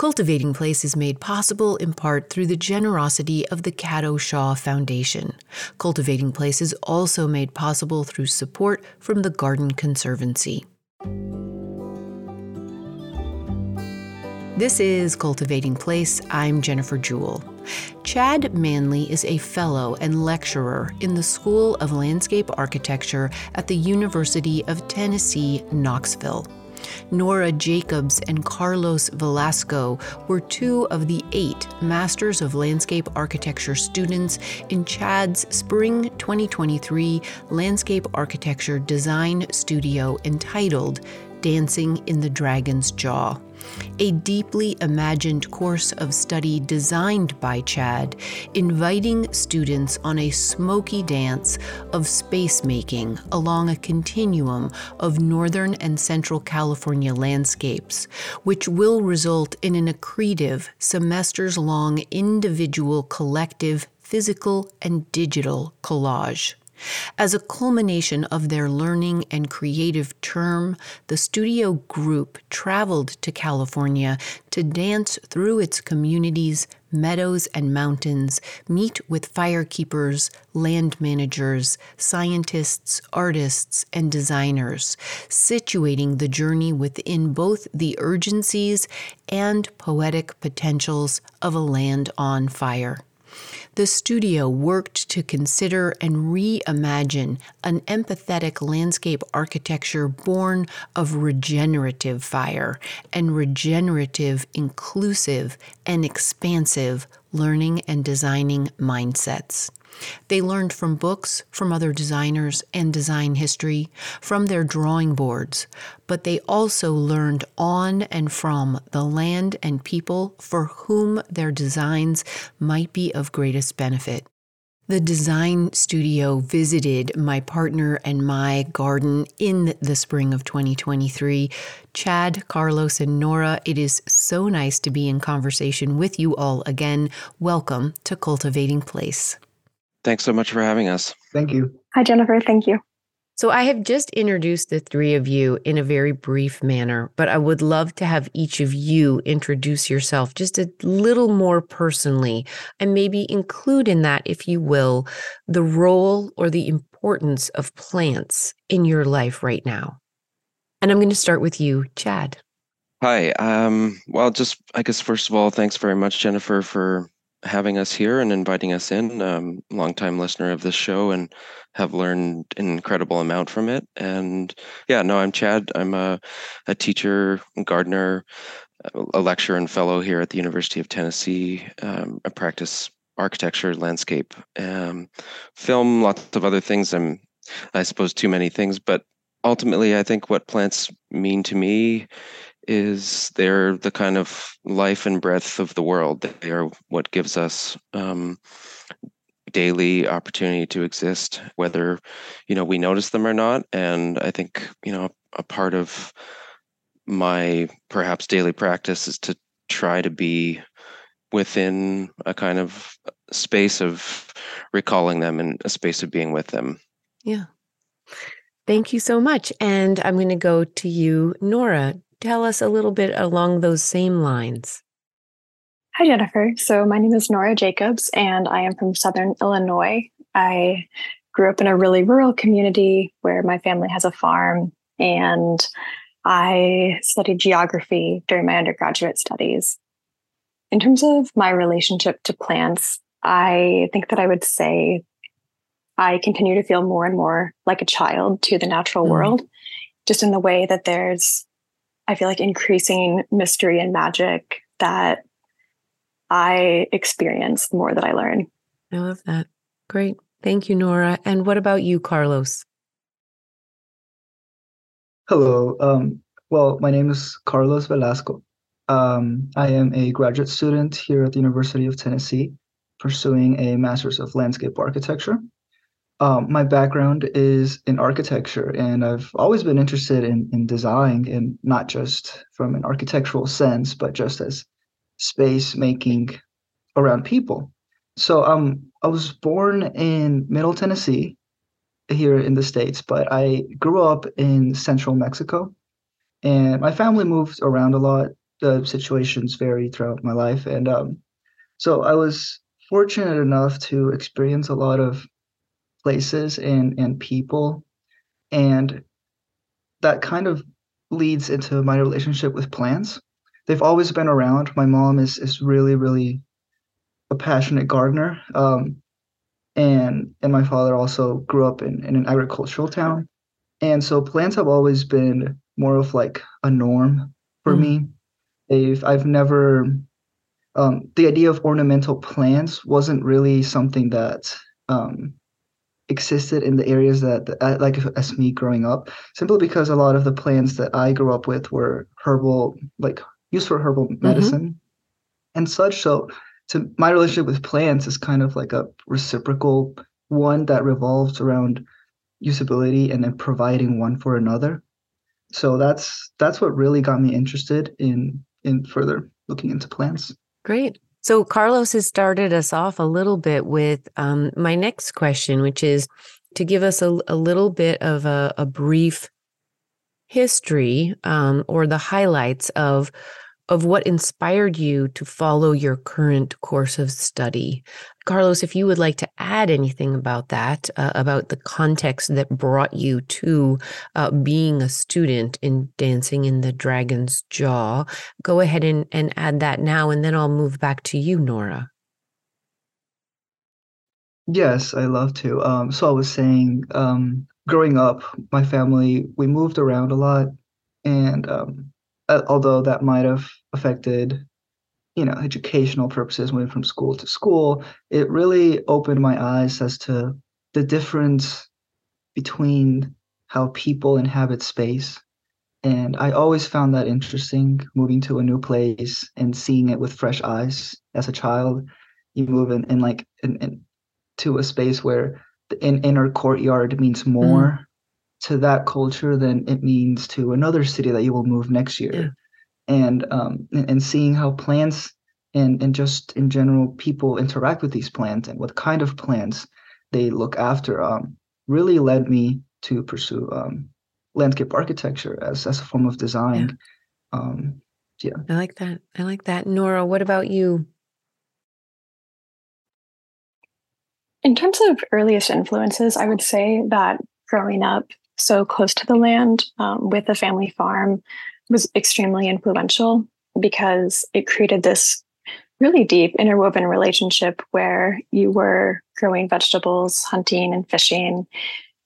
Cultivating Place is made possible in part through the generosity of the Cato Shaw Foundation. Cultivating Place is also made possible through support from the Garden Conservancy. This is Cultivating Place. I'm Jennifer Jewell. Chad Manley is a fellow and lecturer in the School of Landscape Architecture at the University of Tennessee, Knoxville. Nora Jacobs and Carlos Velasco were two of the eight Masters of Landscape Architecture students in Chad's Spring 2023 Landscape Architecture Design Studio entitled Dancing in the Dragon's Jaw a deeply imagined course of study designed by Chad, inviting students on a smoky dance of space making along a continuum of Northern and Central California landscapes, which will result in an accretive, semesters long individual collective physical and digital collage. As a culmination of their learning and creative term, the studio group traveled to California to dance through its communities, meadows, and mountains, meet with firekeepers, land managers, scientists, artists, and designers, situating the journey within both the urgencies and poetic potentials of a land on fire the studio worked to consider and reimagine an empathetic landscape architecture born of regenerative fire and regenerative, inclusive, and expansive learning and designing mindsets. They learned from books, from other designers and design history, from their drawing boards, but they also learned on and from the land and people for whom their designs might be of greatest benefit. The design studio visited my partner and my garden in the spring of 2023. Chad, Carlos, and Nora, it is so nice to be in conversation with you all again. Welcome to Cultivating Place. Thanks so much for having us. Thank you. Hi, Jennifer. Thank you. So, I have just introduced the three of you in a very brief manner, but I would love to have each of you introduce yourself just a little more personally and maybe include in that, if you will, the role or the importance of plants in your life right now. And I'm going to start with you, Chad. Hi. Um, well, just, I guess, first of all, thanks very much, Jennifer, for having us here and inviting us in. Um, longtime listener of this show and have learned an incredible amount from it. And yeah, no, I'm Chad. I'm a, a teacher, gardener, a lecturer and fellow here at the University of Tennessee. Um, I practice architecture, landscape, um, film, lots of other things. I'm, I suppose, too many things, but ultimately, I think what plants mean to me is they're the kind of life and breath of the world. They are what gives us um, daily opportunity to exist, whether you know we notice them or not. And I think you know a part of my perhaps daily practice is to try to be within a kind of space of recalling them and a space of being with them. Yeah. Thank you so much. And I'm going to go to you, Nora tell us a little bit along those same lines? Hi, Jennifer. So, my name is Nora Jacobs, and I am from Southern Illinois. I grew up in a really rural community where my family has a farm, and I studied geography during my undergraduate studies. In terms of my relationship to plants, I think that I would say I continue to feel more and more like a child to the natural mm-hmm. world, just in the way that there's I feel like increasing mystery and magic that I experience the more that I learn. I love that. Great. Thank you, Nora. And what about you, Carlos? Hello. Um, well, my name is Carlos Velasco. Um, I am a graduate student here at the University of Tennessee, pursuing a Master's of Landscape Architecture. Um, my background is in architecture, and I've always been interested in, in design, and not just from an architectural sense, but just as space making around people. So um, I was born in Middle Tennessee, here in the States, but I grew up in central Mexico. And my family moved around a lot the situations vary throughout my life, and um, so I was fortunate enough to experience a lot of places and and people, and that kind of leads into my relationship with plants. They've always been around. My mom is is really really a passionate gardener. Um, and and my father also grew up in, in an agricultural town. And so plants have always been more of like a norm for mm. me. They've I've never um, the idea of ornamental plants wasn't really something that um, existed in the areas that, that like as me growing up simply because a lot of the plants that i grew up with were herbal like used for herbal mm-hmm. medicine mm-hmm. and such so to my relationship with plants is kind of like a reciprocal one that revolves around usability and then providing one for another so that's that's what really got me interested in in further looking into plants great so Carlos has started us off a little bit with um, my next question, which is to give us a, a little bit of a, a brief history um, or the highlights of of what inspired you to follow your current course of study. Carlos, if you would like to add anything about that, uh, about the context that brought you to uh, being a student in Dancing in the Dragon's Jaw, go ahead and, and add that now, and then I'll move back to you, Nora. Yes, I love to. Um, so I was saying, um, growing up, my family, we moved around a lot. And um, although that might have affected you know educational purposes moving from school to school it really opened my eyes as to the difference between how people inhabit space. And i always found that interesting moving to a new place and seeing it with fresh eyes as a child. You move in, in like in, in to a space where the in, inner courtyard means more. Mm. To that culture than it means to another city that you will move next year yeah and um, and seeing how plants and and just in general people interact with these plants and what kind of plants they look after um, really led me to pursue um, landscape architecture as as a form of design. Yeah. Um, yeah, I like that. I like that. Nora, what about you? In terms of earliest influences, I would say that growing up so close to the land um, with a family farm, was extremely influential because it created this really deep interwoven relationship where you were growing vegetables, hunting, and fishing.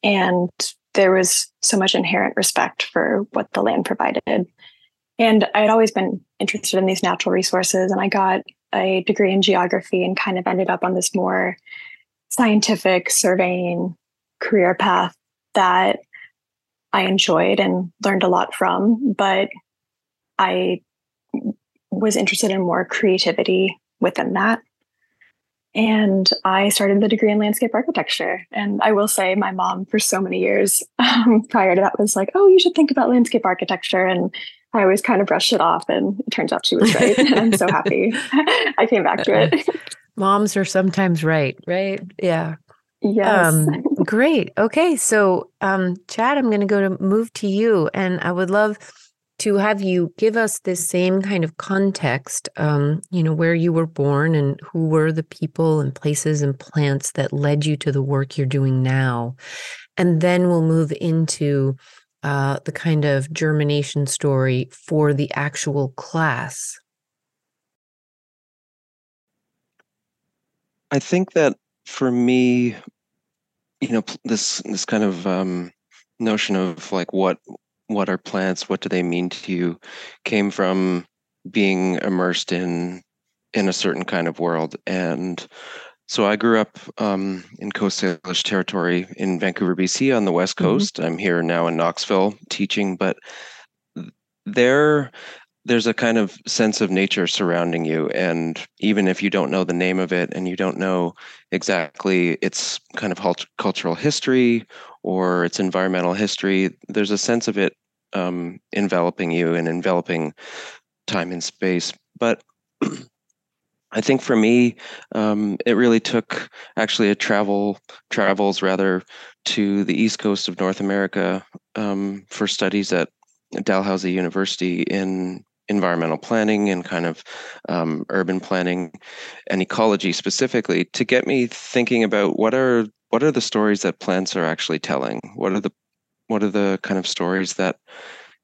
And there was so much inherent respect for what the land provided. And I had always been interested in these natural resources, and I got a degree in geography and kind of ended up on this more scientific surveying career path that I enjoyed and learned a lot from, but I was interested in more creativity within that. And I started the degree in landscape architecture. And I will say, my mom, for so many years um, prior to that, was like, oh, you should think about landscape architecture. And I always kind of brushed it off. And it turns out she was right. and I'm so happy I came back to it. Moms are sometimes right, right? Yeah. Yes. Um, great. Okay. So, um, Chad, I'm going to go to move to you. And I would love to have you give us this same kind of context, um, you know, where you were born and who were the people and places and plants that led you to the work you're doing now. And then we'll move into uh, the kind of germination story for the actual class. I think that for me, you know, this this kind of um, notion of like what what are plants what do they mean to you came from being immersed in in a certain kind of world and so i grew up um, in coast salish territory in vancouver bc on the west mm-hmm. coast mm-hmm. i'm here now in knoxville teaching but there there's a kind of sense of nature surrounding you and even if you don't know the name of it and you don't know exactly its kind of cultural history or its environmental history there's a sense of it um, enveloping you and enveloping time and space. But I think for me, um, it really took actually a travel travels rather to the east coast of North America um, for studies at Dalhousie University in environmental planning and kind of um, urban planning and ecology specifically to get me thinking about what are what are the stories that plants are actually telling? What are the what are the kind of stories that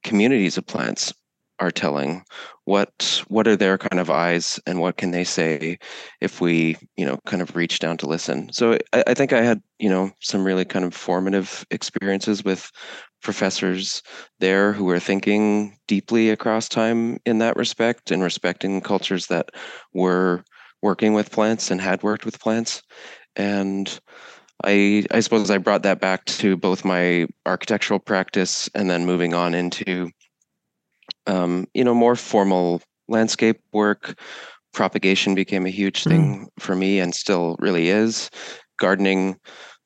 communities of plants are telling? What what are their kind of eyes and what can they say if we you know kind of reach down to listen? So I, I, think i had you know some really kind of formative experiences with professors there who were thinking deeply across time in that respect and respecting cultures that were working with plants and had worked with plants and I, I suppose I brought that back to both my architectural practice and then moving on into um, you know, more formal landscape work. Propagation became a huge thing mm. for me and still really is. Gardening,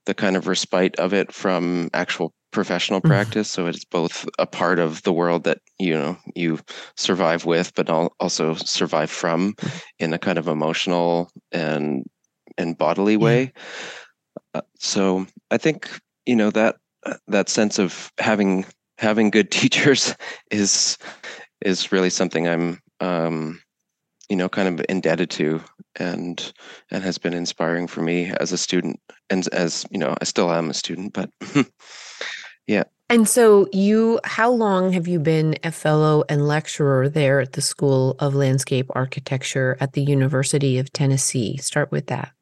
the kind of respite of it from actual professional mm. practice. So it's both a part of the world that you know you survive with, but also survive from mm. in a kind of emotional and and bodily way. Uh, so I think you know that that sense of having having good teachers is is really something I'm um, you know kind of indebted to and and has been inspiring for me as a student and as you know I still am a student but yeah. And so you how long have you been a fellow and lecturer there at the School of Landscape Architecture at the University of Tennessee? Start with that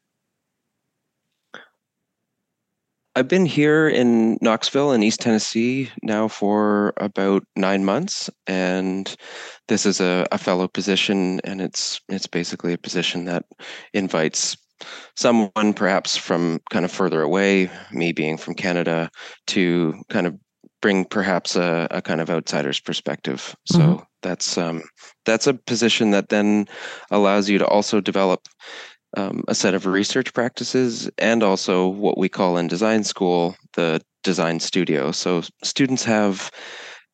I've been here in Knoxville in East Tennessee now for about nine months, and this is a, a fellow position, and it's it's basically a position that invites someone perhaps from kind of further away, me being from Canada, to kind of bring perhaps a, a kind of outsider's perspective. So mm-hmm. that's um, that's a position that then allows you to also develop um, a set of research practices and also what we call in design school the design studio. So students have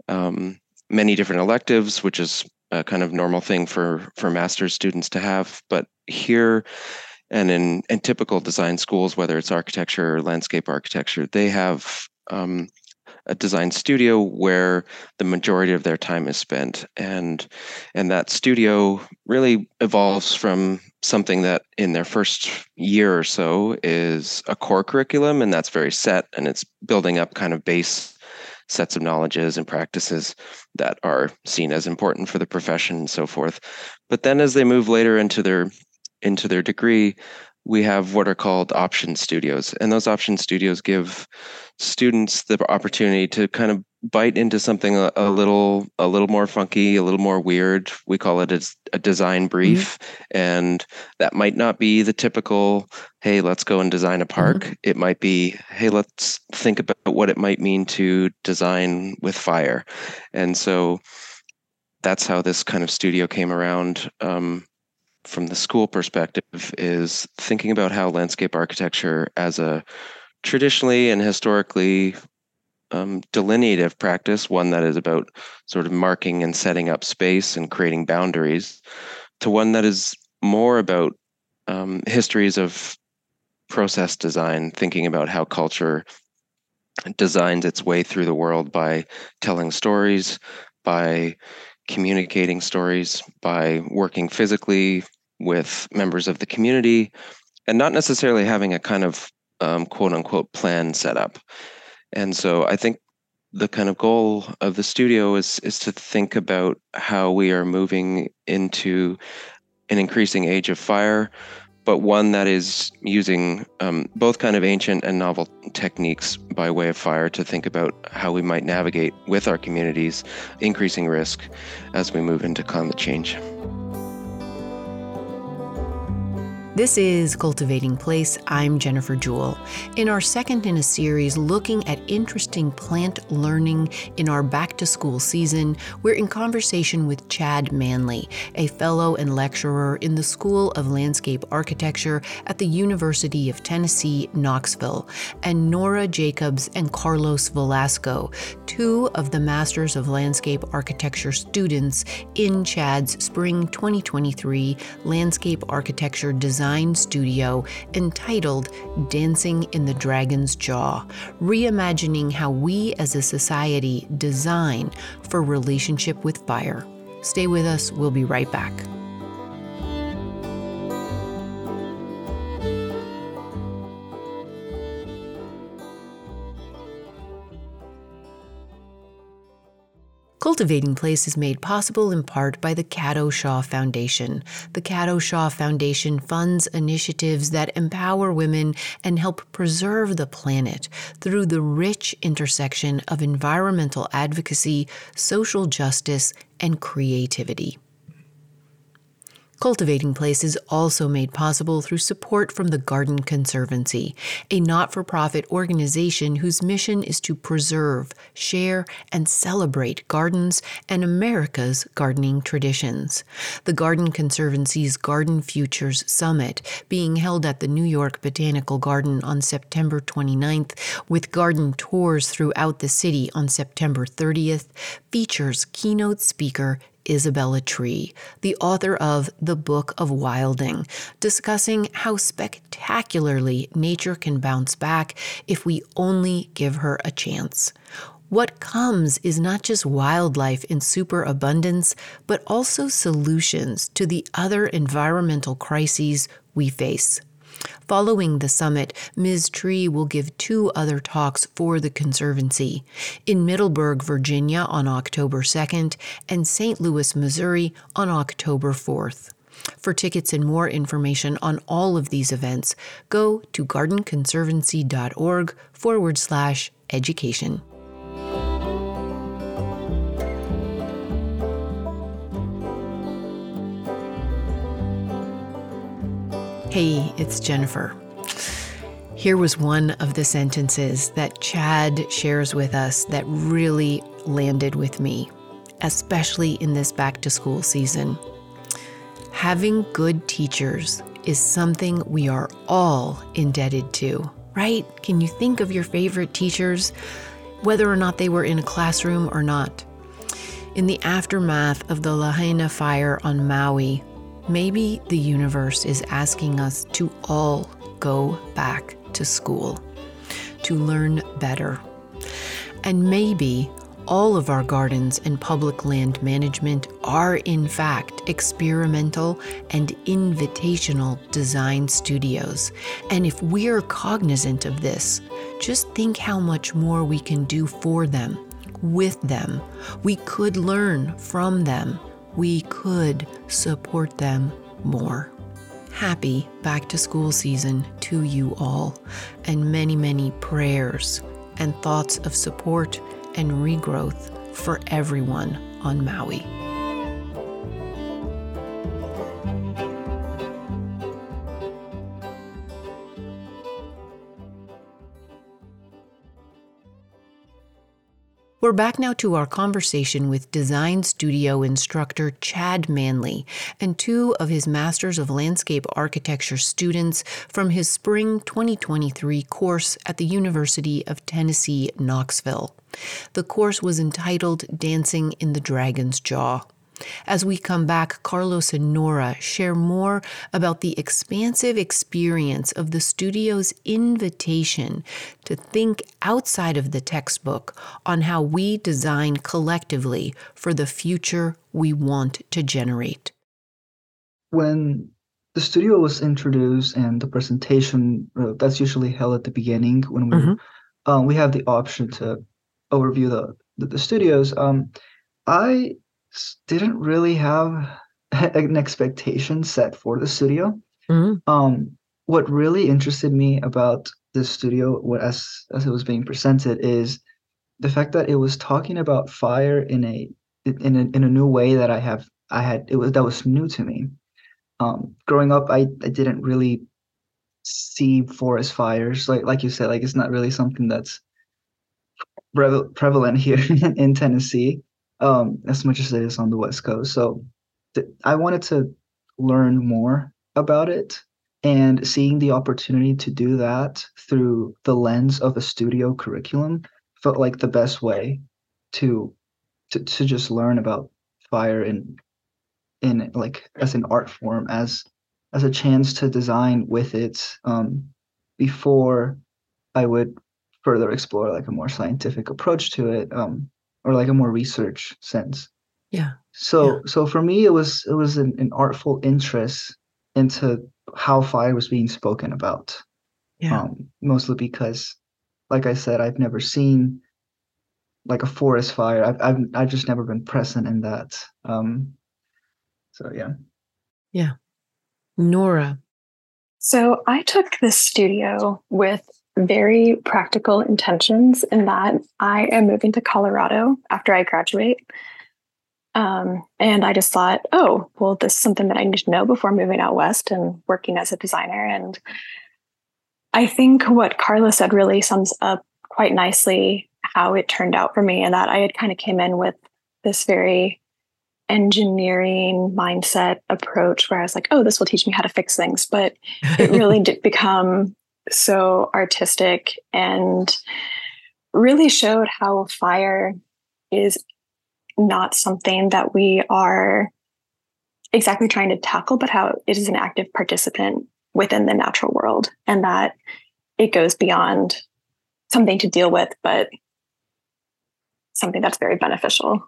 um, many different electives, which is a kind of normal thing for for master's students to have. But here and in, in typical design schools, whether it's architecture or landscape architecture, they have um, a design studio where the majority of their time is spent. And and that studio really evolves from something that in their first year or so is a core curriculum and that's very set and it's building up kind of base sets of knowledges and practices that are seen as important for the profession and so forth. But then as they move later into their into their degree we have what are called option studios and those option studios give students the opportunity to kind of bite into something a, a little a little more funky a little more weird we call it a, a design mm-hmm. brief mm-hmm. and that might not be the typical hey let's go and design a park mm-hmm. it might be hey let's think about what it might mean to design with fire and so that's how this kind of studio came around um, from the school perspective is thinking about how landscape architecture as a traditionally and historically um, delineative practice, one that is about sort of marking and setting up space and creating boundaries, to one that is more about um, histories of process design, thinking about how culture designs its way through the world by telling stories, by communicating stories, by working physically with members of the community and not necessarily having a kind of um, quote unquote plan set up. And so I think the kind of goal of the studio is is to think about how we are moving into an increasing age of fire, but one that is using um, both kind of ancient and novel techniques by way of fire to think about how we might navigate with our communities, increasing risk as we move into climate change. This is Cultivating Place. I'm Jennifer Jewell. In our second in a series looking at interesting plant learning in our back to school season, we're in conversation with Chad Manley, a fellow and lecturer in the School of Landscape Architecture at the University of Tennessee, Knoxville, and Nora Jacobs and Carlos Velasco, two of the Masters of Landscape Architecture students in Chad's Spring 2023 Landscape Architecture Design design studio entitled Dancing in the Dragon's Jaw, reimagining how we as a society design for relationship with fire. Stay with us, we'll be right back. Cultivating Place is made possible in part by the Cato Shaw Foundation. The Cato Shaw Foundation funds initiatives that empower women and help preserve the planet through the rich intersection of environmental advocacy, social justice, and creativity. Cultivating Place is also made possible through support from the Garden Conservancy, a not for profit organization whose mission is to preserve, share, and celebrate gardens and America's gardening traditions. The Garden Conservancy's Garden Futures Summit, being held at the New York Botanical Garden on September 29th, with garden tours throughout the city on September 30th, features keynote speaker Isabella Tree, the author of The Book of Wilding, discussing how spectacularly nature can bounce back if we only give her a chance. What comes is not just wildlife in superabundance, but also solutions to the other environmental crises we face. Following the summit, Ms. Tree will give two other talks for the Conservancy in Middleburg, Virginia on October 2nd and St. Louis, Missouri on October 4th. For tickets and more information on all of these events, go to gardenconservancy.org forward slash education. Hey, it's Jennifer. Here was one of the sentences that Chad shares with us that really landed with me, especially in this back to school season. Having good teachers is something we are all indebted to, right? Can you think of your favorite teachers, whether or not they were in a classroom or not? In the aftermath of the Lahaina fire on Maui, Maybe the universe is asking us to all go back to school, to learn better. And maybe all of our gardens and public land management are, in fact, experimental and invitational design studios. And if we're cognizant of this, just think how much more we can do for them, with them. We could learn from them we could support them more. Happy back to school season to you all, and many, many prayers and thoughts of support and regrowth for everyone on Maui. We're back now to our conversation with design studio instructor Chad Manley and two of his Masters of Landscape Architecture students from his spring 2023 course at the University of Tennessee, Knoxville. The course was entitled Dancing in the Dragon's Jaw. As we come back, Carlos and Nora share more about the expansive experience of the studio's invitation to think outside of the textbook on how we design collectively for the future we want to generate. When the studio was introduced and the presentation uh, that's usually held at the beginning when we mm-hmm. um, we have the option to overview the the, the studios um, i didn't really have an expectation set for the studio. Mm-hmm. Um, what really interested me about this studio, what as as it was being presented, is the fact that it was talking about fire in a in a in a new way that I have I had it was that was new to me. Um, growing up, I I didn't really see forest fires like like you said, like it's not really something that's prevalent here in Tennessee um, as much as it is on the West Coast. So th- I wanted to learn more about it and seeing the opportunity to do that through the lens of a studio curriculum felt like the best way to to, to just learn about fire in in like as an art form as as a chance to design with it um, before I would further explore like a more scientific approach to it um, or like a more research sense. Yeah. So Yeah. so for me, it was it was an, an artful interest into how fire was being spoken about. Yeah. Um, mostly because, like I said, I've never seen like a forest fire. I've I've I've just never been present in that. Um, so yeah. Yeah. Nora. So I took this studio with very practical intentions in that I am moving to Colorado after I graduate. Um, and I just thought, oh, well, this is something that I need to know before moving out west and working as a designer. And I think what Carlos said really sums up quite nicely how it turned out for me, and that I had kind of came in with this very engineering mindset approach where I was like, oh, this will teach me how to fix things. But it really did become so artistic and really showed how fire is not something that we are exactly trying to tackle, but how it is an active participant within the natural world and that it goes beyond something to deal with, but something that's very beneficial.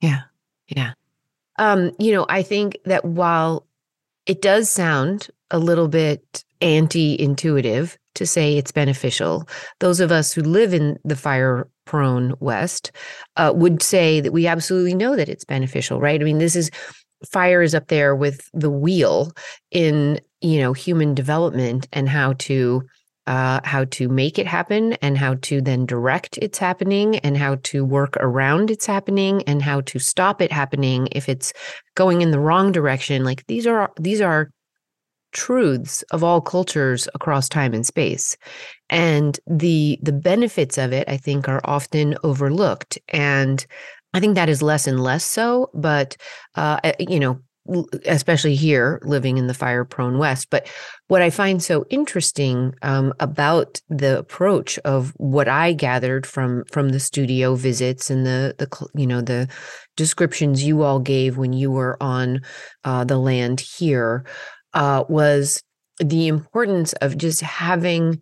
Yeah. Yeah. Um, you know, I think that while it does sound a little bit anti intuitive to say it's beneficial, those of us who live in the fire prone West uh, would say that we absolutely know that it's beneficial, right? I mean, this is fire is up there with the wheel in, you know, human development and how to uh, how to make it happen and how to then direct its happening and how to work around its happening and how to stop it happening if it's going in the wrong direction like these are these are truths of all cultures across time and space and the the benefits of it i think are often overlooked and i think that is less and less so but uh, you know especially here living in the fire prone west but what i find so interesting um, about the approach of what i gathered from from the studio visits and the the you know the descriptions you all gave when you were on uh, the land here uh, was the importance of just having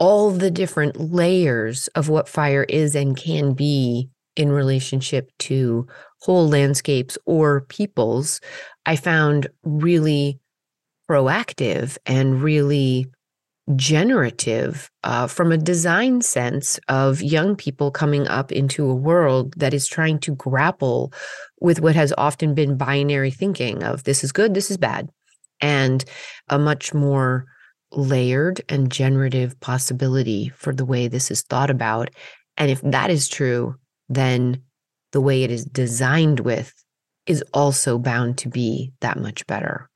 all the different layers of what fire is and can be in relationship to whole landscapes or peoples, I found really proactive and really generative uh, from a design sense of young people coming up into a world that is trying to grapple with what has often been binary thinking of this is good, this is bad, and a much more layered and generative possibility for the way this is thought about. And if that is true, then the way it is designed with is also bound to be that much better.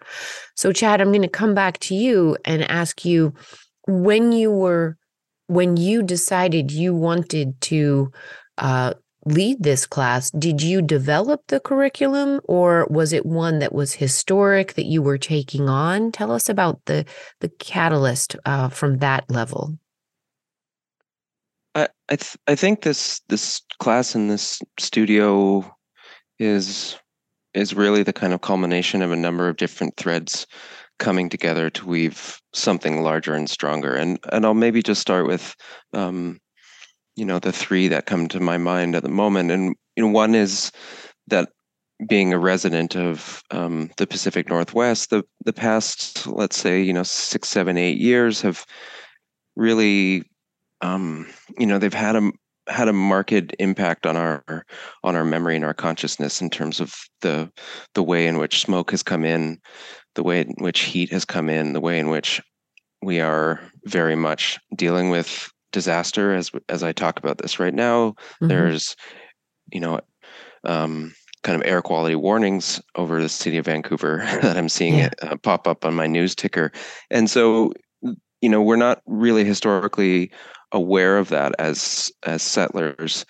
So, Chad, I'm going to come back to you and ask you when you were, when you decided you wanted to uh, lead this class, did you develop the curriculum or was it one that was historic that you were taking on? Tell us about the, the catalyst uh, from that level. I I, th- I think this this class in this studio is is really the kind of culmination of a number of different threads coming together to weave something larger and stronger. And and I'll maybe just start with um, you know the three that come to my mind at the moment. And you know one is that being a resident of um, the Pacific Northwest, the the past let's say you know six, seven, eight years have really um, you know they've had a had a marked impact on our on our memory and our consciousness in terms of the the way in which smoke has come in, the way in which heat has come in, the way in which we are very much dealing with disaster as as I talk about this right now. Mm-hmm. There's you know um, kind of air quality warnings over the city of Vancouver that I'm seeing yeah. it uh, pop up on my news ticker, and so you know we're not really historically aware of that as as settlers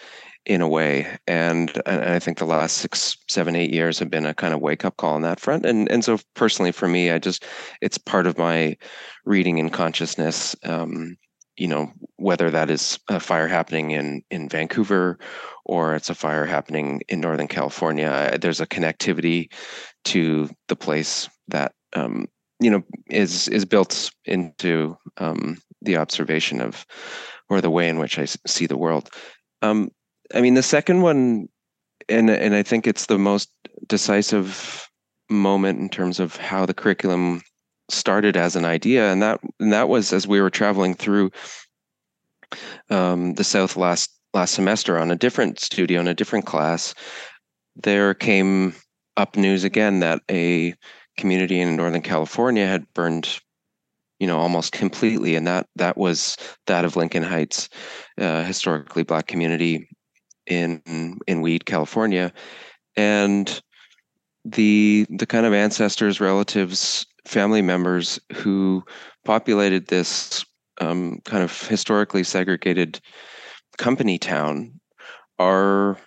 in a way and, and i think the last six seven eight years have been a kind of wake up call on that front and and so personally for me i just it's part of my reading and consciousness um, you know whether that is a fire happening in in vancouver or it's a fire happening in northern california there's a connectivity to the place that um, you know is is built into um, the observation of or the way in which I see the world. Um, I mean, the second one and and I think it's the most decisive moment in terms of how the curriculum started as an idea, and that and that was as we were traveling through um, the South last last semester on a different studio in a different class. There came up news again that a community in Northern California had burned you know almost completely and that that was that of lincoln heights uh, historically black community in in weed california and the the kind of ancestors relatives family members who populated this um, kind of historically segregated company town are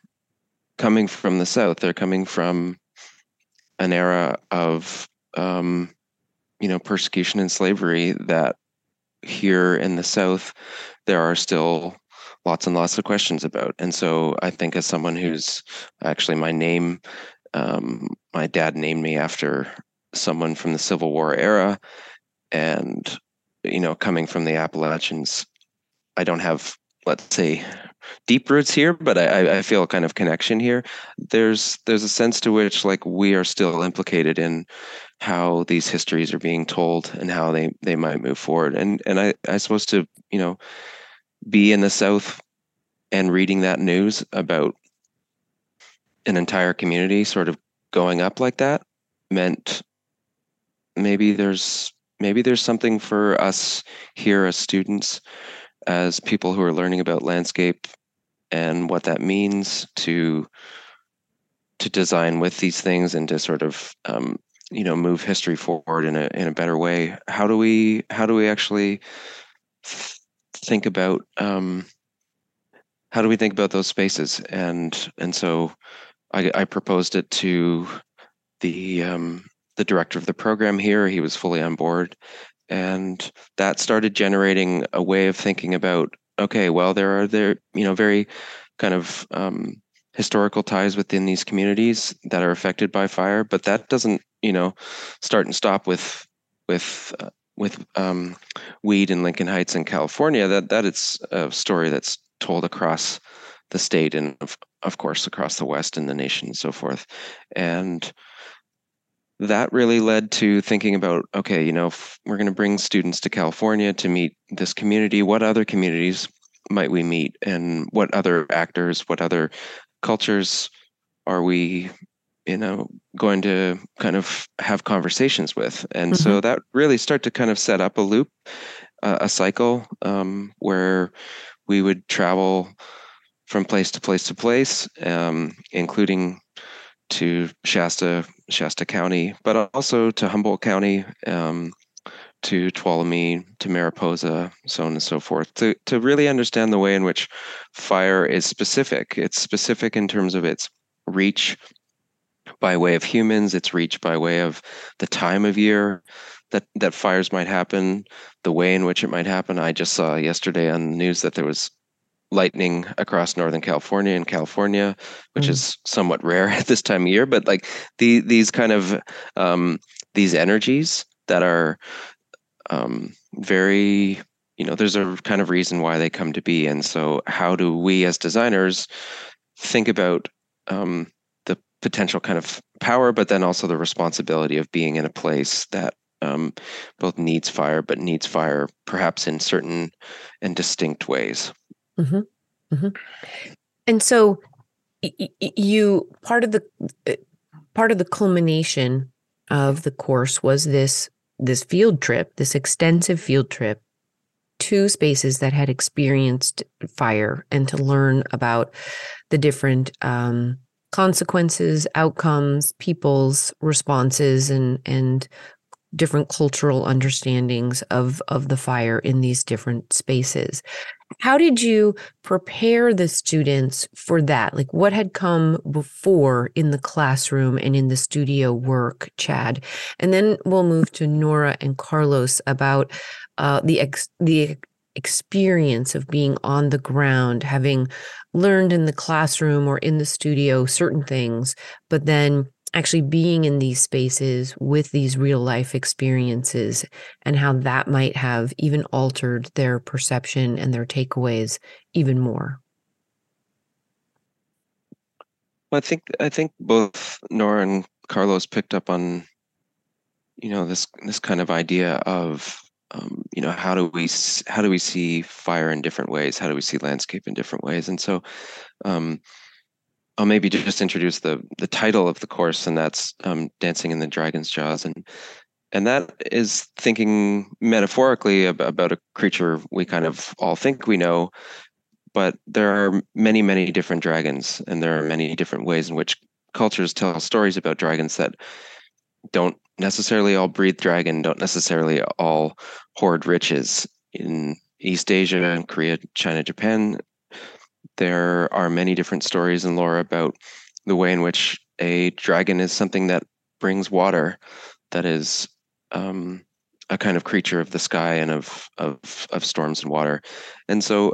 coming from the south. They're coming from an era of um, you know persecution and slavery that here in the south there are still lots and lots of questions about. And so i think as someone who's actually my name um, my dad named me after someone from the civil war era and you know coming from the appalachians i don't have let's say deep roots here but I, I feel a kind of connection here. There's there's a sense to which like we are still implicated in how these histories are being told and how they they might move forward. And and i i suppose to you know be in the south and reading that news about an entire community sort of going up like that meant maybe there's maybe there's something for us here as students as people who are learning about landscape and what that means to to design with these things and to sort of um, you know move history forward in a in a better way. How do we how do we actually think about um, how do we think about those spaces? And and so I, I proposed it to the um, the director of the program here. He was fully on board. And that started generating a way of thinking about okay well there are there you know very kind of um, historical ties within these communities that are affected by fire but that doesn't you know start and stop with with uh, with um, weed in lincoln heights in california. That that is a story that's told across the state and of, of course across the west and the nation and so forth. And that really led to thinking about okay you know we're going to bring students to california to meet this community. What other communities might we meet? And what other actors what other cultures are we you know going to kind of have conversations with? And mm-hmm. so that really start to kind of set up a loop uh, a cycle um, where we would travel from place to place to place um, including to shasta shasta county but also to humboldt county um, to Tuolumne, to Mariposa, so on and so forth, to, to really understand the way in which fire is specific. It's specific in terms of its reach by way of humans, its reach by way of the time of year that, that fires might happen, the way in which it might happen. I just saw yesterday on the news that there was lightning across Northern California and California, which mm. is somewhat rare at this time of year, but like the, these kind of um, these energies that are um, very you know there's a kind of reason why they come to be and so how do we as designers think about um, the potential kind of power but then also the responsibility of being in a place that um, both needs fire but needs fire perhaps in certain and distinct ways mm-hmm. Mm-hmm. and so you part of the uh, part of the culmination of the course was this this field trip, this extensive field trip to spaces that had experienced fire and to learn about the different um, consequences, outcomes, people's responses, and and different cultural understandings of of the fire in these different spaces how did you prepare the students for that? Like what had come before in the classroom and in the studio work chad? And then we'll move to nora and carlos about uh, the ex- the experience of being on the ground having learned in the classroom or in the studio certain things but then actually being in these spaces with these real life experiences and how that might have even altered their perception and their takeaways even more. Well, I think I think both Nora and Carlos picked up on, you know, this this kind of idea of, um, you know, how do we how do we see fire in different ways? How do we see landscape in different ways? And so, um, I'll maybe just introduce the the title of the course, and that's um, "Dancing in the Dragon's Jaws," and and that is thinking metaphorically about, a creature we kind of all think we know, but there are many, many different dragons, and there are many different ways in which cultures tell stories about dragons that don't necessarily all breathe dragon, don't necessarily all hoard riches. In East Asia and Korea, China, Japan, there are many different stories in lore about the way in which a dragon is something that brings water, that is um, a kind of creature of the sky and of of of storms and water. And so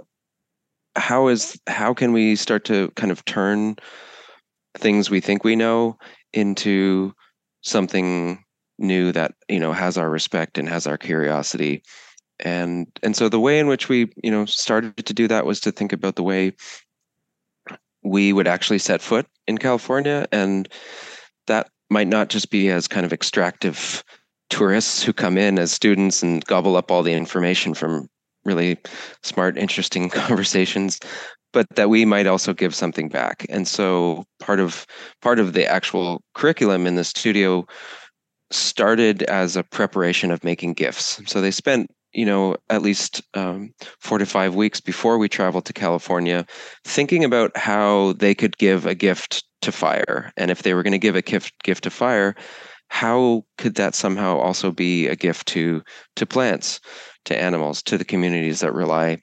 how is how can we start to kind of turn things we think we know into something new that you know has our respect and has our curiosity and and so the way in which we you know started to do that was to think about the way we would actually set foot in california and that might not just be as kind of extractive tourists who come in as students and gobble up all the information from really smart, interesting conversations, but that we might also give something back. And so part of part of the actual curriculum in the studio started as a preparation of making gifts. So they spent you know at least um, four to five weeks before we traveled to california thinking about how they could give a gift to fire and if they were going to give a gift gift to fire how could that somehow also be a gift to to plants to animals, to the communities that rely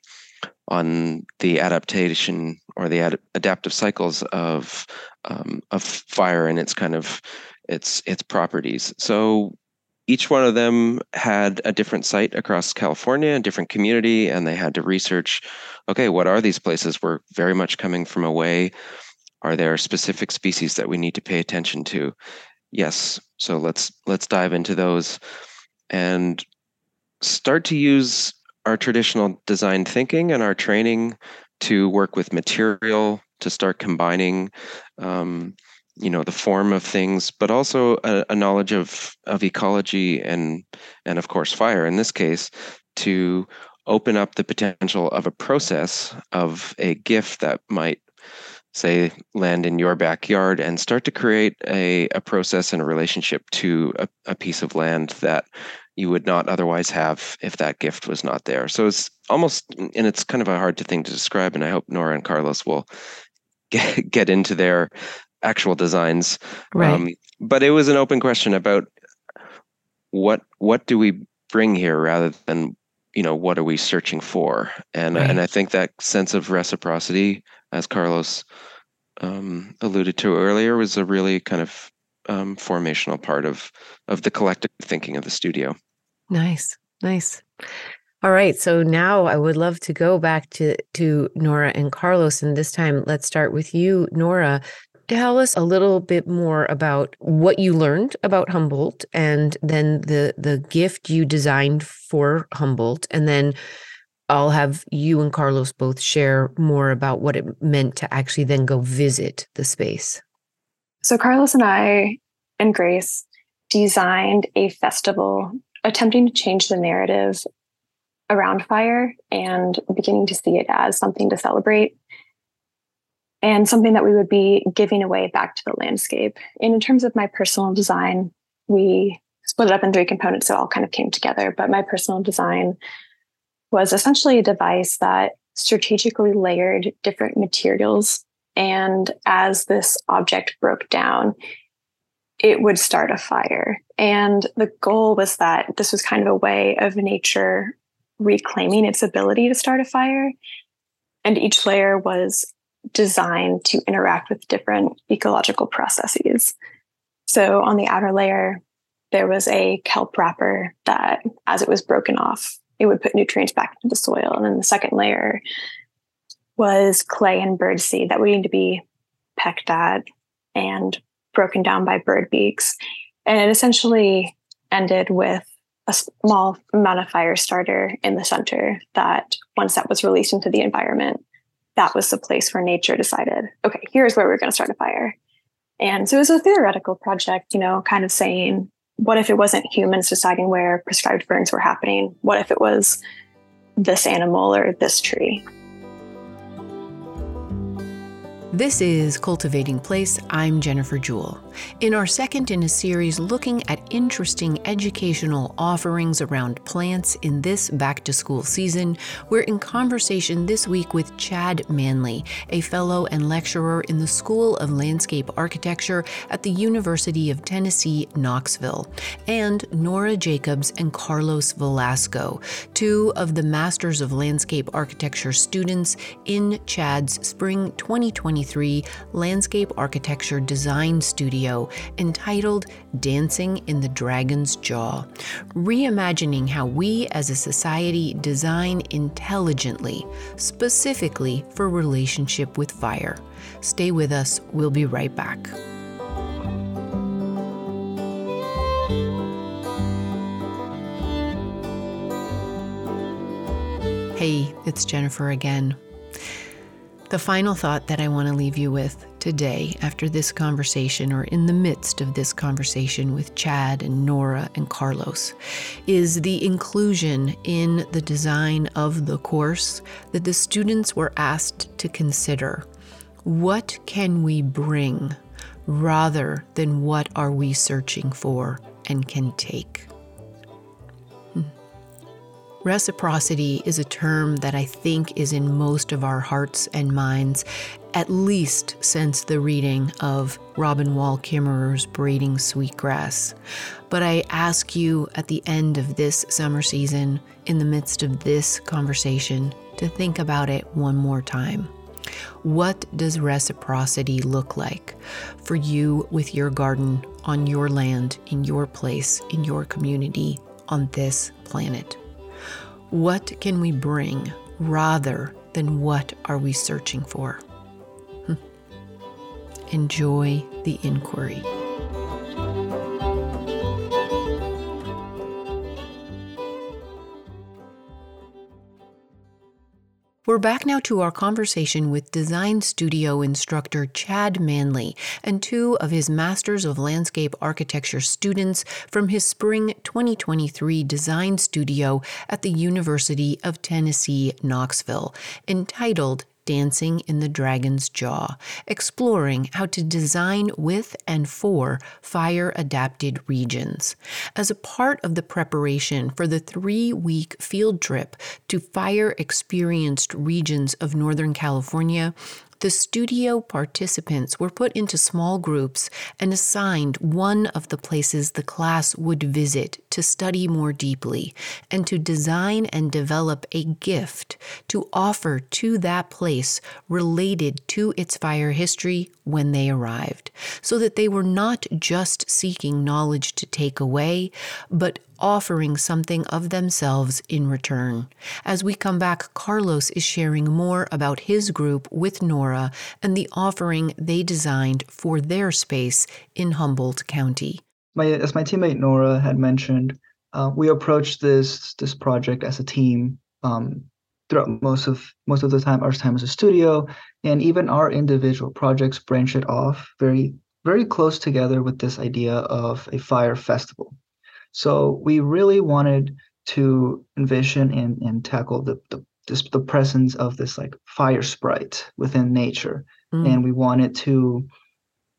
on the adaptation or the ad- adaptive cycles of um, of fire and its kind of its its properties. So each one of them had a different site across California, a different community, and they had to research. Okay, what are these places? We're very much coming from away. Are there specific species that we need to pay attention to? Yes. So let's let's dive into those. And start to use our traditional design thinking and our training to work with material to start combining um, you know the form of things but also a, a, knowledge of of ecology and and of course fire in this case to open up the potential of a process of a gift that might say land in your backyard and start to create a, a process and a relationship to a, a piece of land that you would not otherwise have if that gift was not there. So it's almost, and it's kind of a hard thing to describe. And I hope Nora and Carlos will get, get into their actual designs. Right. Um, but it was an open question about what what do we bring here rather than you know what are we searching for and right. and i think that sense of reciprocity as carlos um, alluded to earlier was a really kind of um, formational part of of the collective thinking of the studio Nice, nice. All right, so now I would love to go back to to Nora and Carlos, and this time let's start with you, Nora. Tell us a little bit more about what you learned about Humboldt, and then the the gift you designed for Humboldt, and then I'll have you and Carlos both share more about what it meant to actually then go visit the space. So Carlos and I and Grace designed a festival attempting to change the narrative around fire and beginning to see it as something to celebrate and something that we would be giving away back to the landscape. And in terms of my personal design, we split it up in three components, so it all kind of came together. But my personal design was essentially a device that strategically layered different materials. And as this object broke down, it would start a fire. And the goal was that this was kind of a way of nature reclaiming its ability to start a fire. And each layer was designed to interact with different ecological processes. So on the outer layer, there was a kelp wrapper that, as it was broken off, it would put nutrients back into the soil. And then the second layer was clay and birdseed that would need to be pecked at and broken down by bird beaks. And it essentially ended with a small amount of fire starter in the center that once that was released into the environment, that was the place where nature decided, okay, here's where we're going to start a fire. And so it was a theoretical project, you know, kind of saying, what if it wasn't humans deciding where prescribed burns were happening? What if it was this animal or this tree? This is Cultivating Place. I'm Jennifer Jewell. In our second in a series looking at interesting educational offerings around plants in this back to school season, we're in conversation this week with Chad Manley, a fellow and lecturer in the School of Landscape Architecture at the University of Tennessee, Knoxville, and Nora Jacobs and Carlos Velasco, two of the Masters of Landscape Architecture students in Chad's spring 2023 Landscape Architecture Design Studio video entitled Dancing in the Dragon's Jaw, reimagining how we as a society design intelligently, specifically for relationship with fire. Stay with us, we'll be right back. Hey, it's Jennifer again. The final thought that I want to leave you with today, after this conversation, or in the midst of this conversation with Chad and Nora and Carlos, is the inclusion in the design of the course that the students were asked to consider. What can we bring rather than what are we searching for and can take? Hmm. Reciprocity is a term that I think is in most of our hearts and minds, at least since the reading of Robin Wall Kimmerer's Braiding Sweetgrass. But I ask you at the end of this summer season, in the midst of this conversation, to think about it one more time. What does reciprocity look like for you with your garden, on your land, in your place, in your community, on this planet? What can we bring rather than what are we searching for? Enjoy the inquiry. We're back now to our conversation with design studio instructor Chad Manley and two of his Masters of Landscape Architecture students from his spring 2023 design studio at the University of Tennessee, Knoxville, entitled Dancing in the Dragon's Jaw, exploring how to design with and for fire adapted regions. As a part of the preparation for the three week field trip to fire experienced regions of Northern California, the studio participants were put into small groups and assigned one of the places the class would visit to study more deeply and to design and develop a gift to offer to that place related to its fire history when they arrived, so that they were not just seeking knowledge to take away, but offering something of themselves in return. As we come back, Carlos is sharing more about his group with Nora and the offering they designed for their space in Humboldt County. My, as my teammate Nora had mentioned, uh, we approached this this project as a team um, throughout most of most of the time our time as a studio, and even our individual projects branch it off very very close together with this idea of a fire festival. So we really wanted to envision and, and tackle the, the the presence of this like fire sprite within nature, mm. and we wanted to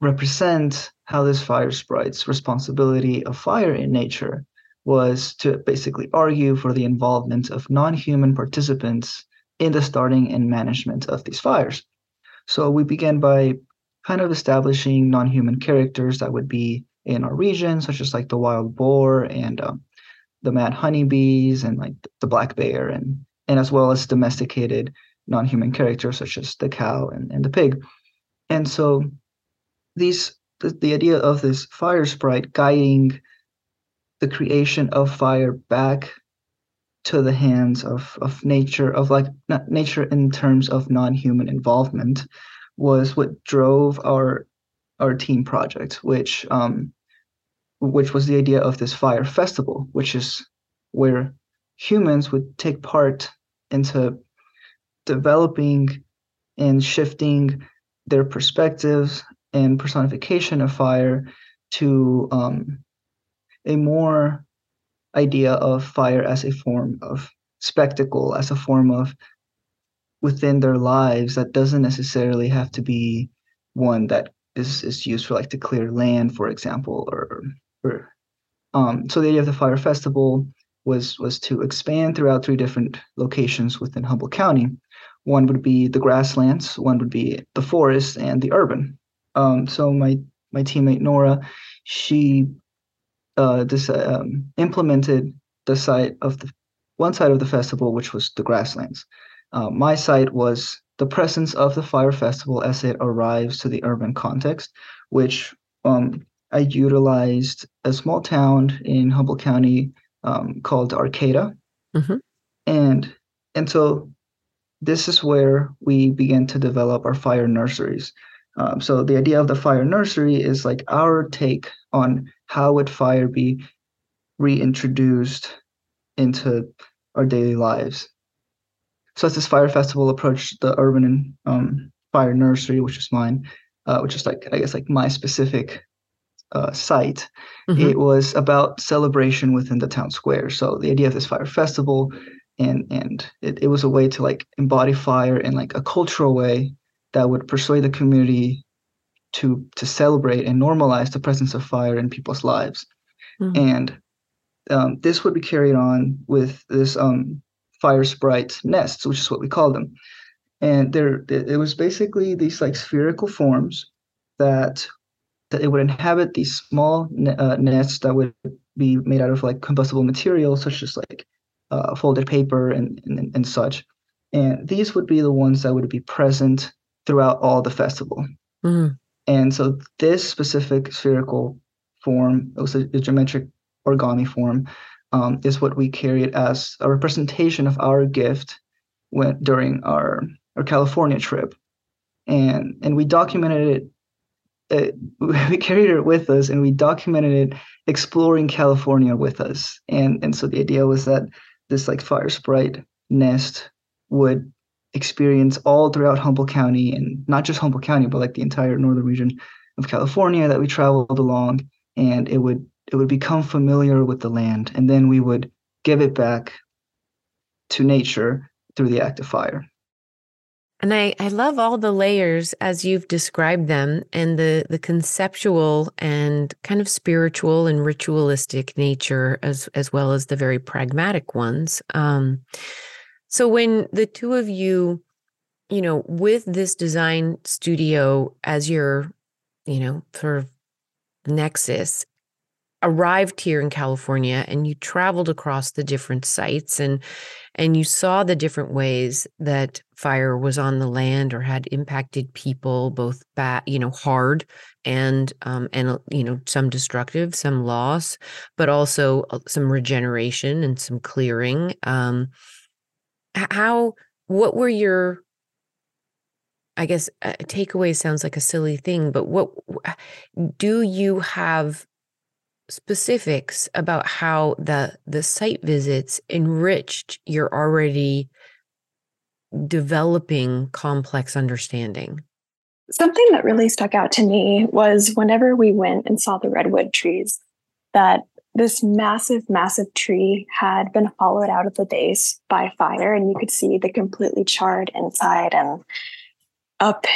represent how this fire sprite's responsibility of fire in nature was to basically argue for the involvement of non-human participants in the starting and management of these fires. So we began by kind of establishing non-human characters that would be in our region, such as like the wild boar and um, the mad honeybees and like the black bear, and and as well as domesticated non-human characters such as the cow and, and the pig. And so these the, the idea of this fire sprite guiding the creation of fire back to the hands of of nature of like nature in terms of non-human involvement was what drove our our team project which um which was the idea of this fire festival, which is where humans would take part into developing and shifting their perspectives and personification of fire to um, a more idea of fire as a form of spectacle, as a form of within their lives that doesn't necessarily have to be one that is, is used for like to clear land, for example, or um, so the idea of the fire festival was was to expand throughout three different locations within Humboldt County. One would be the grasslands, one would be the forest, and the urban. Um, so my my teammate Nora, she uh, this um, implemented the site of the one side of the festival, which was the grasslands. Uh, my site was the presence of the fire festival as it arrives to the urban context, which um, I utilized a small town in Humboldt County um, called Arcata, mm-hmm. and and so this is where we began to develop our fire nurseries. Um, so the idea of the fire nursery is like our take on how would fire be reintroduced into our daily lives. So as this fire festival approached the urban um, fire nursery, which is mine, uh, which is like I guess like my specific uh, site, mm-hmm. it was about celebration within the town square. So the idea of this fire festival, and and it, it was a way to like embody fire in like a cultural way that would persuade the community to to celebrate and normalize the presence of fire in people's lives. Mm-hmm. And um, this would be carried on with this um, fire sprite nests, which is what we call them. And there, it was basically these like spherical forms that that it would inhabit these small uh, nests that would be made out of like combustible materials, such as like uh, folded paper and, and and such. And these would be the ones that would be present throughout all the festival. Mm. And so this specific spherical form, it was a, a geometric origami form, um, is what we carried as a representation of our gift when, during our, our California trip. And, and we documented it it, uh, we carried it with us and we documented it exploring California with us. And and so the idea was that this like fire sprite nest would experience all throughout Humboldt County and not just Humboldt County, but like the entire northern region of California that we traveled along. And it would it would become familiar with the land. And then we would give it back to nature through the act of fire. And I, I love all the layers as you've described them and the the conceptual and kind of spiritual and ritualistic nature as as well as the very pragmatic ones. Um, so when the two of you, you know, with this design studio as your, you know, sort of nexus, arrived here in California and you traveled across the different sites and and you saw the different ways that fire was on the land or had impacted people both bad you know hard and um and you know some destructive some loss but also uh, some regeneration and some clearing. Um how what were your I guess uh, takeaway sounds like a silly thing, but what do you have specifics about how the the site visits enriched your already developing complex understanding? Something that really stuck out to me was whenever we went and saw the redwood trees that this massive massive tree had been hollowed out of the base by fire and you could see the completely charred inside and up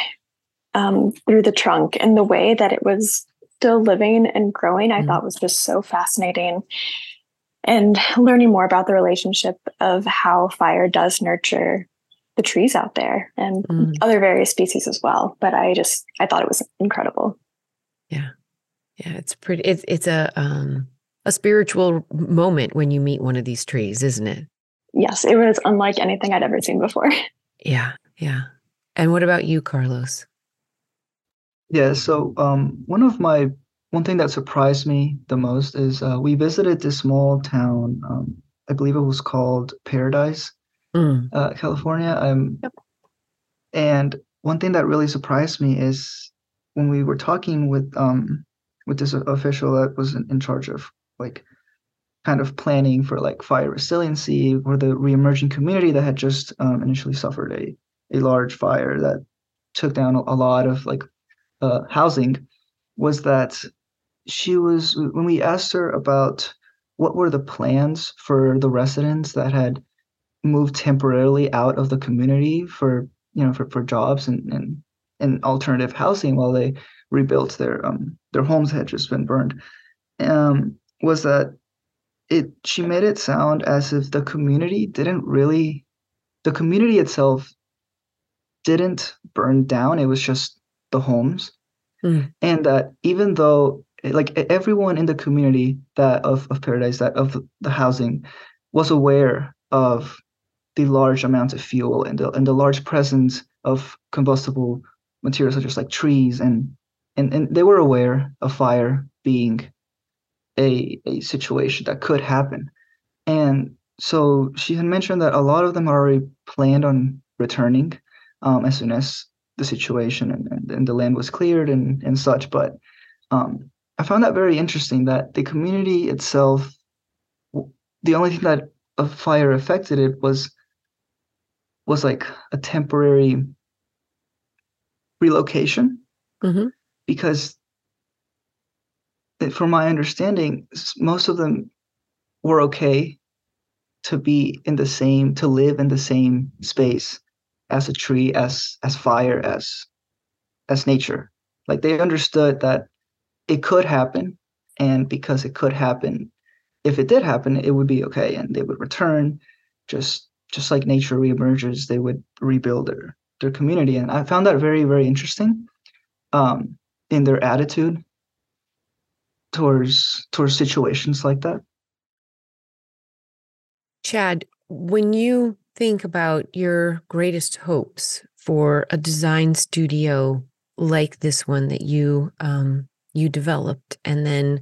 um, through the trunk. And the way that it was still living and growing, I mm. thought was just so fascinating. And learning more about the relationship of how fire does nurture the trees out there and mm. other various species as well. But I just I thought it was incredible. Yeah. Yeah, it's pretty it's it's a um a spiritual moment when you meet one of these trees, isn't it? Yes, it was unlike anything I'd ever seen before. Yeah, yeah. And what about you, Carlos? Yeah, so um, one of my one thing that surprised me the most is uh, we visited this small town. Um, I believe it was called Paradise, mm. uh, California. Um, yep. And one thing that really surprised me is when we were talking with um, with this official that was in, in charge of like kind of planning for like fire resiliency or the reemerging community that had just um, initially suffered a a large fire that took down a, a lot of like uh, housing was that she was when we asked her about what were the plans for the residents that had moved temporarily out of the community for you know for, for jobs and, and and alternative housing while they rebuilt their um their homes had just been burned um was that it she made it sound as if the community didn't really the community itself didn't burn down. It was just the homes mm. and that even though like everyone in the community that of, of paradise that of the housing was aware of the large amounts of fuel and the, and the large presence of combustible materials such as like trees and and, and they were aware of fire being a, a situation that could happen and so she had mentioned that a lot of them already planned on returning um, as soon as the situation and, and, the land was cleared and, and such but um, i found that very interesting that the community itself the only thing that a fire affected it was was like a temporary relocation mm-hmm. because from my understanding most of them were okay to be in the same to live in the same space as a tree as as fire as as nature like they understood that it could happen and because it could happen if it did happen it would be okay and they would return just just like nature reemerges, they would rebuild their their community, and I found that very very interesting um, in their attitude towards towards situations like that. Chad, when you think about your greatest hopes for a design studio like this one that you um, you developed and then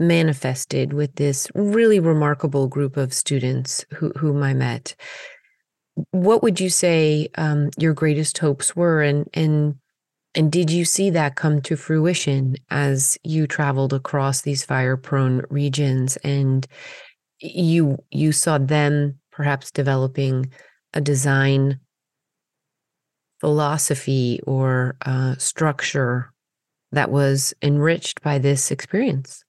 manifested with this really remarkable group of students who, whom I met. What would you say um, your greatest hopes were, and and and did you see that come to fruition as you traveled across these fire-prone regions, and you you saw them perhaps developing a design philosophy or uh, structure that was enriched by this experience?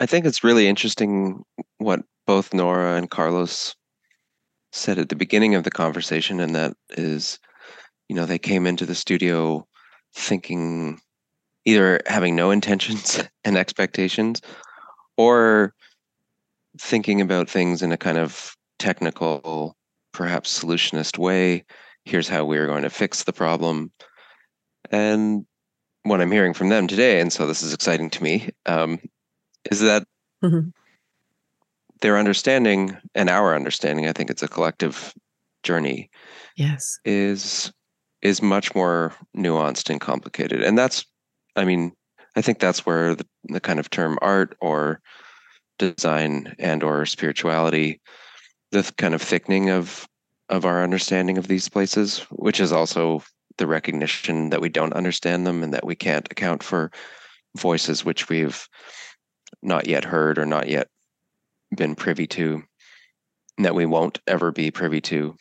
I think it's really interesting what both Nora and Carlos said at the beginning of the conversation, and that is, you know, they came into the studio thinking either having no intentions and expectations or thinking about things in a kind of technical, perhaps solutionist way. Here's how we're going to fix the problem. And what I'm hearing from them today, and so this is exciting to me, um, is that mm-hmm. their understanding and our understanding, I think it's a collective journey. Yes. Is is much more nuanced and complicated. And that's I mean, I think that's where the, the kind of term art or design and or spirituality, the kind of thickening of of our understanding of these places, which is also the recognition that we don't understand them and that we can't account for voices which we've not yet heard or not yet been privy to that we won't ever be privy to.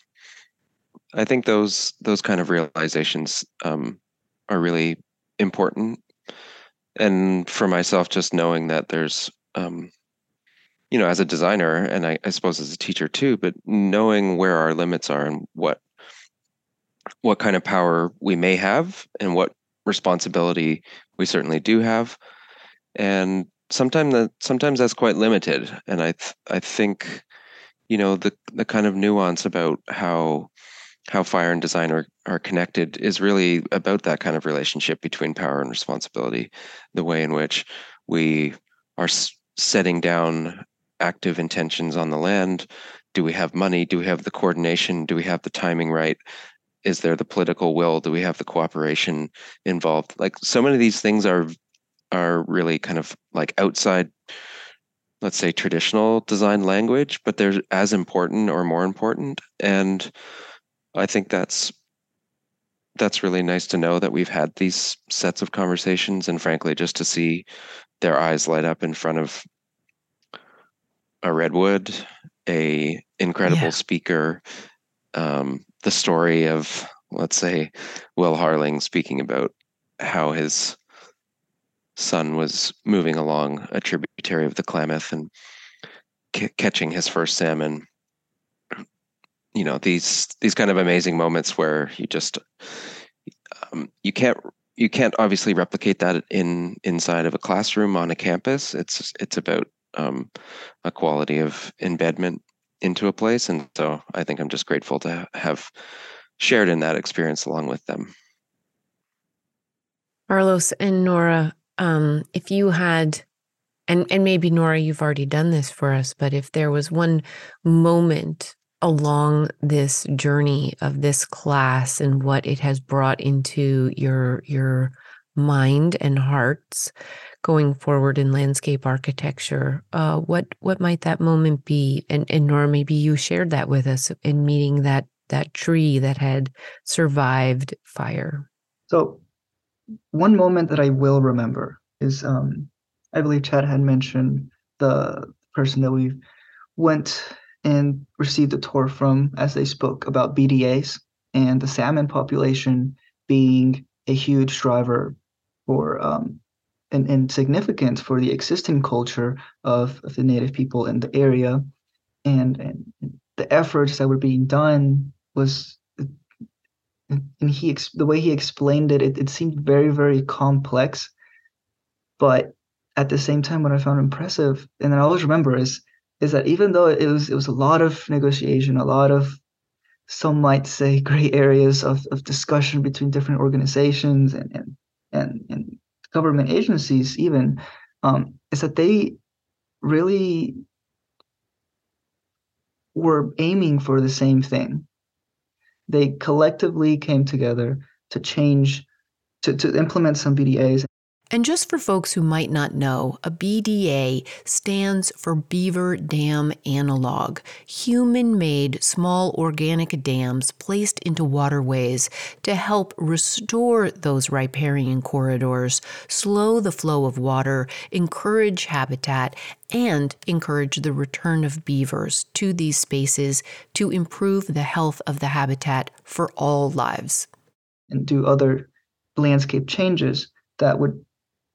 I think those those kind of realizations um, are really important. And for myself just knowing that there's um, you know as a designer and I, I suppose as a teacher too but knowing where our limits are and what what kind of power we may have and what responsibility we certainly do have. And sometimes that sometimes that's quite limited. And i th- i think you know the the kind of nuance about how how fire and design are, are connected is really about that kind of relationship between power and responsibility. The way in which we are setting down active intentions on the land? Do we have money? Do we have the coordination? Do we have the timing right? Is there the political will? Do we have the cooperation involved? Like so many of these things are are really kind of like outside let's say traditional design language but they're as important or more important. And i think that's that's really nice to know that we've had these sets of conversations and frankly just to see their eyes light up in front of a redwood a incredible yeah. speaker um, the story of let's say will harling speaking about how his son was moving along a tributary of the Klamath and c- catching his first salmon. You know these these kind of amazing moments where you just um, you can't you can't obviously replicate that in inside of a classroom on a campus. It's it's about um, a quality of embedment into a place, and so I think I'm just grateful to have shared in that experience along with them. Carlos and Nora, um, if you had, and and maybe Nora, you've already done this for us, but if there was one moment along this journey of this class and what it has brought into your your mind and hearts going forward in landscape architecture uh, what what might that moment be? And and nora maybe you shared that with us in meeting that that tree that had survived fire. So one moment that i will remember is um i believe chad had mentioned the person that we went and received a tour from as they spoke about BDAs and the salmon population being a huge driver for um, and, and significant for the existing culture of, of the native people in the area. And, and the efforts that were being done was and he the way he explained it, it, it seemed very very complex but at the same time what i found impressive and i always remember is is that even though it was it was a lot of negotiation, a lot of some might say gray areas of, of discussion between different organizations and and and, and government agencies even um, is that they really were aiming for the same thing. They collectively came together to change, to, to implement some BDAs and just for folks who might not know, a BDA stands for Beaver Dam Analog, human made small organic dams placed into waterways to help restore those riparian corridors, slow the flow of water, encourage habitat, and encourage the return of beavers to these spaces to improve the health of the habitat for all lives. And do other landscape changes that would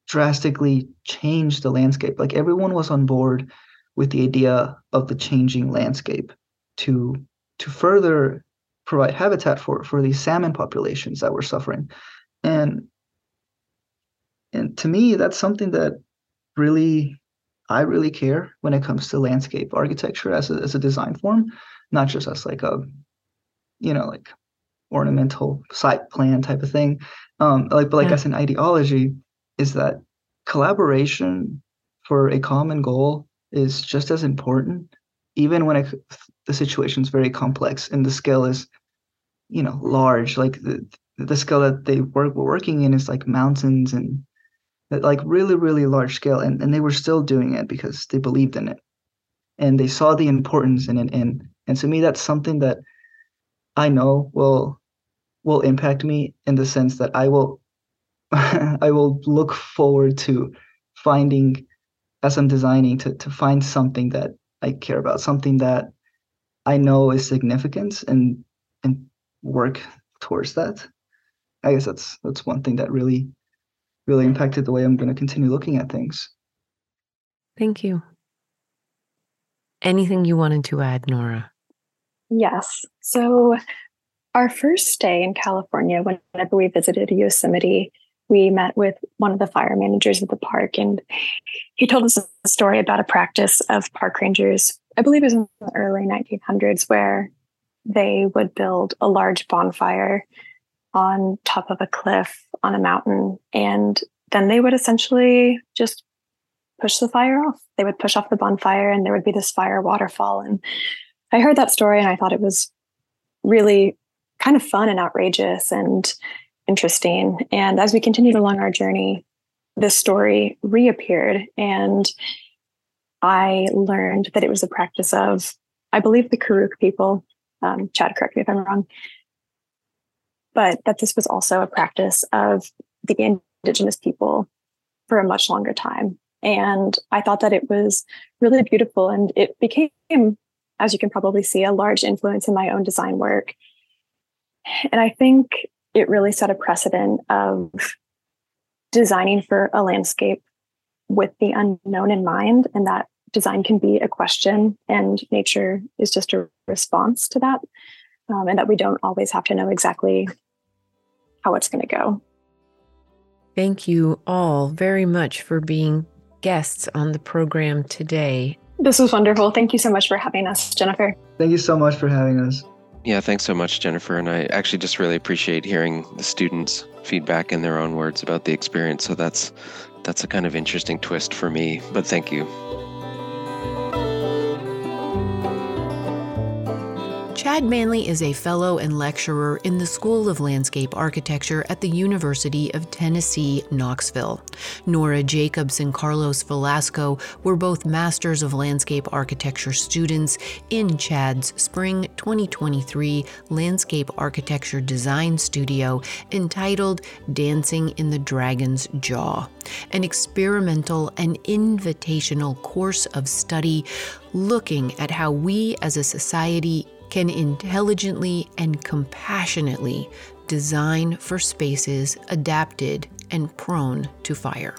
drastically changed the landscape. Like everyone was on board with the idea of the changing landscape to to further provide habitat for for these salmon populations that were suffering. And and to me, that's something that really I really care when it comes to landscape architecture as a, as a design form, not just as like a, you know, like ornamental site plan type of thing. Um, like, but like yeah. as an ideology, is that collaboration for a common goal is just as important, even when it, the situation is very complex and the scale is, you know, large. Like the the scale that they work were working in is like mountains and like really really large scale, and and they were still doing it because they believed in it, and they saw the importance in it. And and to me, that's something that I know will will impact me in the sense that I will I will look forward to finding as I'm designing to to find something that I care about, something that I know is significant and and work towards that. I guess that's that's one thing that really really impacted the way I'm going to continue looking at things. Thank you. Anything you wanted to add, Nora? Yes. So, our first stay in California, whenever we visited Yosemite, we met with one of the fire managers at the park and he told us a story about a practice of park rangers. I believe it was in the early 1900s where they would build a large bonfire on top of a cliff on a mountain and then they would essentially just push the fire off. They would push off the bonfire and there would be this fire waterfall and i heard that story and i thought it was really kind of fun and outrageous and interesting. And as we continued along our journey, this story reappeared. And I learned that it was a practice of, I believe, the Karuk people. Um, Chad, correct me if I'm wrong. But that this was also a practice of the indigenous people for a much longer time. And I thought that it was really beautiful. And it became, as you can probably see, a large influence in my own design work. And I think it really set a precedent of designing for a landscape with the unknown in mind and that design can be a question and nature is just a response to that um, and that we don't always have to know exactly how it's going to go. Thank you all very much for being guests on the program today. This was wonderful. Thank you so much for having us jennifer. Thank you so much for having us yeah thanks so much jennifer and i actually just really appreciate hearing the students feedback in their own words about the experience so that's that's a kind of interesting twist for me, but thank you. Chad Manley is a fellow and lecturer in the School of Landscape Architecture at the University of Tennessee, Knoxville. Nora Jacobs and Carlos Velasco were both Masters of Landscape Architecture students in Chad's Spring 2023 Landscape Architecture Design Studio entitled Dancing in the Dragon's Jaw, an experimental and invitational course of study looking at how we as a society can intelligently and compassionately design for spaces adapted and prone to fire.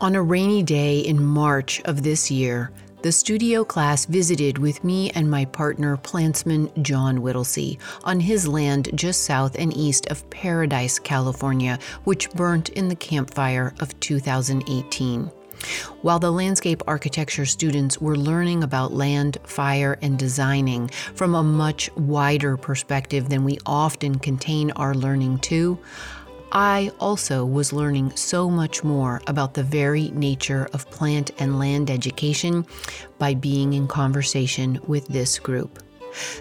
On a rainy day in March of this year, the studio class visited with me and my partner, plantsman John Whittlesey, on his land just south and east of Paradise, California, which burnt in the Camp Fire of 2018. While the landscape architecture students were learning about land, fire, and designing from a much wider perspective than we often contain our learning to, I also was learning so much more about the very nature of plant and land education by being in conversation with this group.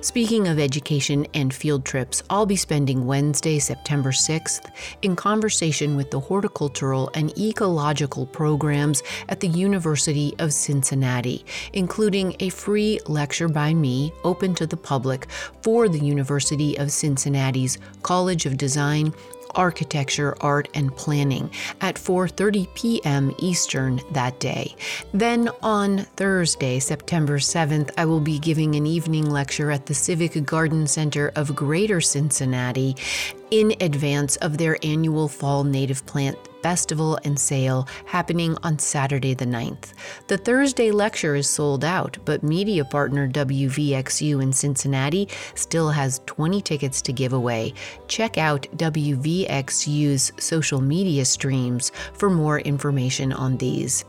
Speaking of education and field trips, I'll be spending Wednesday, September 6th in conversation with the horticultural and ecological programs at the University of Cincinnati, including a free lecture by me open to the public for the University of Cincinnati's College of Design architecture, art, and planning at 4:30 p.m. Eastern that day. Then on Thursday, September 7th, I will be giving an evening lecture at the Civic Garden Center of Greater Cincinnati in advance of their annual Fall Native Plant Festival and Sale happening on Saturday the 9th. The Thursday lecture is sold out, but media partner WVXU in Cincinnati still has 20 tickets to give away. Check out WVXU's social media streams for more information on these.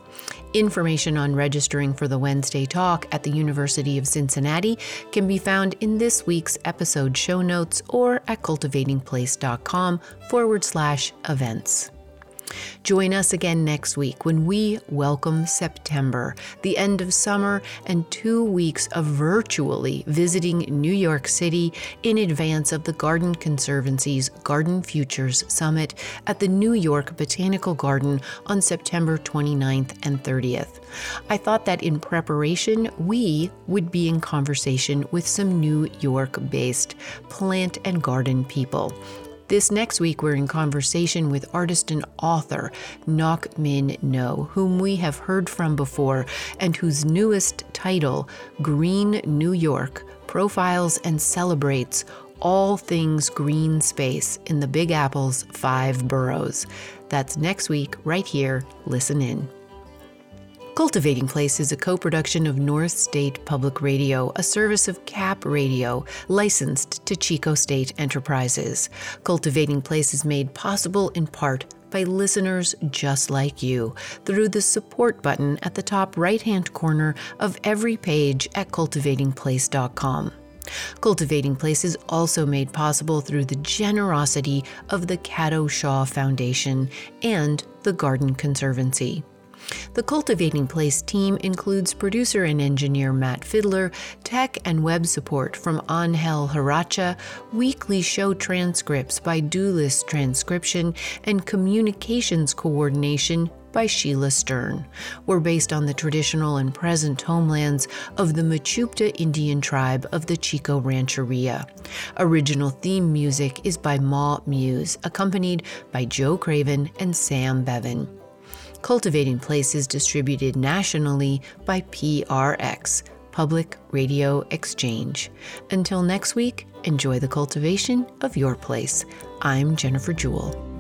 Information on registering for the Wednesday talk at the University of Cincinnati can be found in this week's episode show notes or at cultivatingplace.com forward slash events. Join us again next week when we welcome September, the end of summer, and two weeks of virtually visiting New York City in advance of the Garden Conservancy's Garden Futures Summit at the New York Botanical Garden on September 29th and 30th. I thought that in preparation, we would be in conversation with some New York based plant and garden people. This next week, we're in conversation with artist and author Ngoc Minh Ngo, whom we have heard from before and whose newest title, Green New York, profiles and celebrates all things green space in the Big Apple's five boroughs. That's next week, right here. Listen in. Cultivating Place is a co production of North State Public Radio, a service of CAP Radio, licensed to Chico State Enterprises. Cultivating Place is made possible in part by listeners just like you through the support button at the top right hand corner of every page at cultivatingplace.com. Cultivating Place is also made possible through the generosity of the Caddo Shaw Foundation and the Garden Conservancy. The Cultivating Place team includes producer and engineer Matt Fiddler, tech and web support from Angel Haracha, weekly show transcripts by Doolist Transcription, and communications coordination by Sheila Stern. We're based on the traditional and present homelands of the Mechoopda Indian tribe of the Chico Rancheria. Original theme music is by Ma Muse, accompanied by Joe Craven and Sam Bevan. Cultivating Place is distributed nationally by PRX, Public Radio Exchange. Until next week, enjoy the cultivation of your place. I'm Jennifer Jewell.